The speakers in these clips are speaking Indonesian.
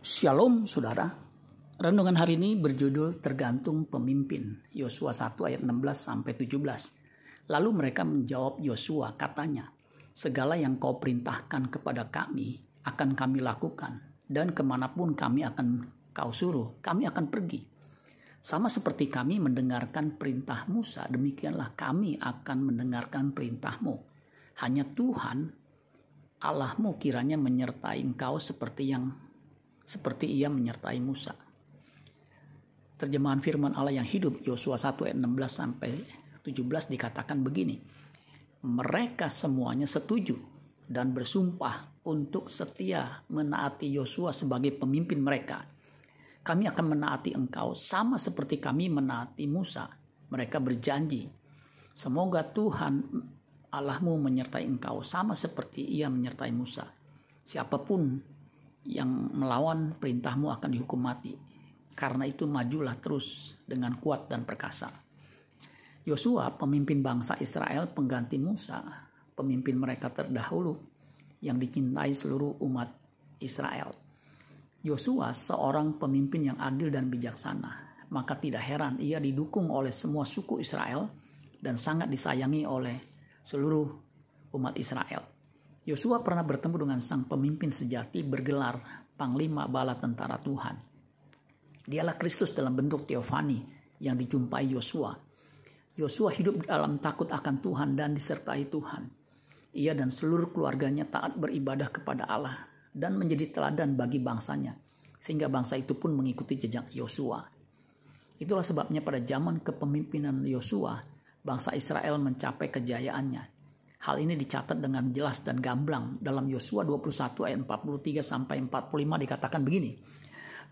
Shalom saudara. Renungan hari ini berjudul tergantung pemimpin. Yosua 1 ayat 16 sampai 17. Lalu mereka menjawab Yosua katanya, segala yang kau perintahkan kepada kami akan kami lakukan dan ke mana pun kami akan kau suruh, kami akan pergi. Sama seperti kami mendengarkan perintah Musa, demikianlah kami akan mendengarkan perintahmu. Hanya Tuhan Allahmu kiranya menyertai engkau seperti yang seperti ia menyertai Musa. Terjemahan firman Allah yang hidup Yosua 1 ayat 16 sampai 17 dikatakan begini. Mereka semuanya setuju dan bersumpah untuk setia menaati Yosua sebagai pemimpin mereka. Kami akan menaati engkau sama seperti kami menaati Musa. Mereka berjanji, semoga Tuhan Allahmu menyertai engkau sama seperti ia menyertai Musa. Siapa pun yang melawan perintahmu akan dihukum mati. Karena itu majulah terus dengan kuat dan perkasa. Yosua, pemimpin bangsa Israel pengganti Musa, pemimpin mereka terdahulu yang dicintai seluruh umat Israel. Yosua seorang pemimpin yang adil dan bijaksana, maka tidak heran ia didukung oleh semua suku Israel dan sangat disayangi oleh seluruh umat Israel. Yosua pernah bertemu dengan sang pemimpin sejati bergelar Panglima Bala Tentara Tuhan. Dialah Kristus dalam bentuk teofani yang dijumpai Yosua. Yosua hidup dalam takut akan Tuhan dan disertai Tuhan. Ia dan seluruh keluarganya taat beribadah kepada Allah dan menjadi teladan bagi bangsanya, sehingga bangsa itu pun mengikuti jejak Yosua. Itulah sebabnya pada zaman kepemimpinan Yosua, bangsa Israel mencapai kejayaannya Hal ini dicatat dengan jelas dan gamblang dalam Yosua 21 ayat 43 sampai 45 dikatakan begini.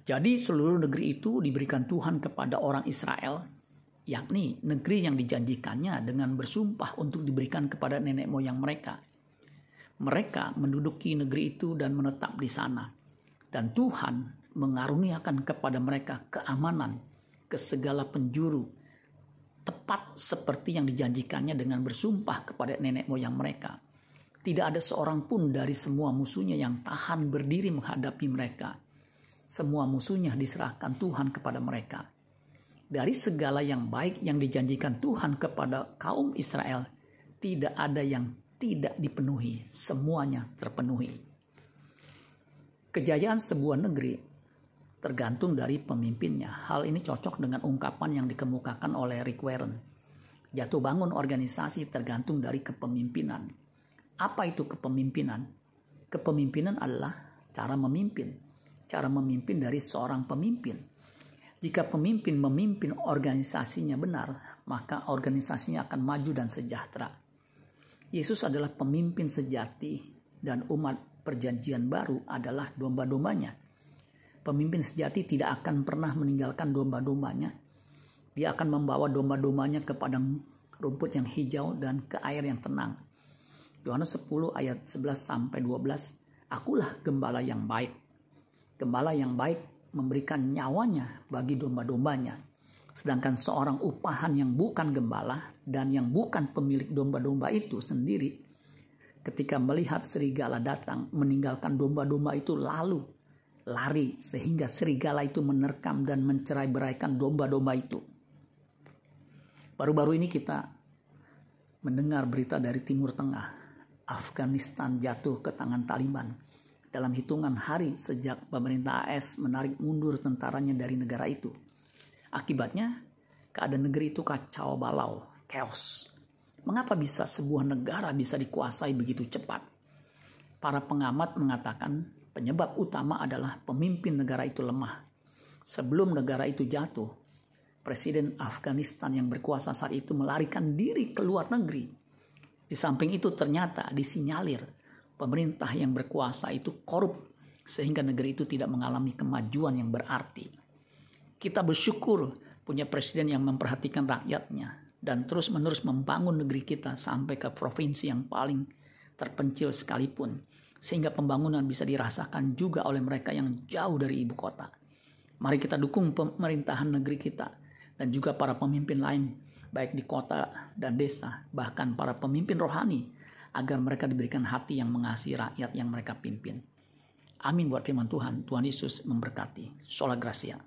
Jadi seluruh negeri itu diberikan Tuhan kepada orang Israel, yakni negeri yang dijanjikannya dengan bersumpah untuk diberikan kepada nenek moyang mereka. Mereka menduduki negeri itu dan menetap di sana. Dan Tuhan mengaruniakan kepada mereka keamanan ke segala penjuru tepat seperti yang dijanjikannya dengan bersumpah kepada nenek moyang mereka. Tidak ada seorang pun dari semua musuhnya yang tahan berdiri menghadapi mereka. Semua musuhnya diserahkan Tuhan kepada mereka. Dari segala yang baik yang dijanjikan Tuhan kepada kaum Israel, tidak ada yang tidak dipenuhi, semuanya terpenuhi. Kejayaan sebuah negeri tergantung dari pemimpinnya. Hal ini cocok dengan ungkapan yang dikemukakan oleh Rick Warren. Jatuh bangun organisasi tergantung dari kepemimpinan. Apa itu kepemimpinan? Kepemimpinan adalah cara memimpin. Cara memimpin dari seorang pemimpin. Jika pemimpin memimpin organisasinya benar, maka organisasinya akan maju dan sejahtera. Yesus adalah pemimpin sejati dan umat perjanjian baru adalah domba-dombanya Pemimpin sejati tidak akan pernah meninggalkan domba-dombanya. Dia akan membawa domba-dombanya ke padang rumput yang hijau dan ke air yang tenang. Yohanes 10 ayat 11 sampai 12. Akulah gembala yang baik. Gembala yang baik memberikan nyawanya bagi domba-dombanya. Sedangkan seorang upahan yang bukan gembala dan yang bukan pemilik domba-domba itu sendiri ketika melihat serigala datang meninggalkan domba-domba itu lalu lari sehingga serigala itu menerkam dan mencerai beraikan domba-domba itu. Baru-baru ini kita mendengar berita dari Timur Tengah, Afghanistan jatuh ke tangan Taliban. Dalam hitungan hari sejak pemerintah AS menarik mundur tentaranya dari negara itu. Akibatnya, keadaan negeri itu kacau balau, chaos. Mengapa bisa sebuah negara bisa dikuasai begitu cepat? Para pengamat mengatakan Penyebab utama adalah pemimpin negara itu lemah. Sebelum negara itu jatuh, Presiden Afghanistan yang berkuasa saat itu melarikan diri ke luar negeri. Di samping itu ternyata disinyalir pemerintah yang berkuasa itu korup sehingga negeri itu tidak mengalami kemajuan yang berarti. Kita bersyukur punya presiden yang memperhatikan rakyatnya dan terus-menerus membangun negeri kita sampai ke provinsi yang paling terpencil sekalipun sehingga pembangunan bisa dirasakan juga oleh mereka yang jauh dari ibu kota. Mari kita dukung pemerintahan negeri kita dan juga para pemimpin lain baik di kota dan desa, bahkan para pemimpin rohani agar mereka diberikan hati yang mengasihi rakyat yang mereka pimpin. Amin buat firman Tuhan. Tuhan Yesus memberkati. Sola Gracia.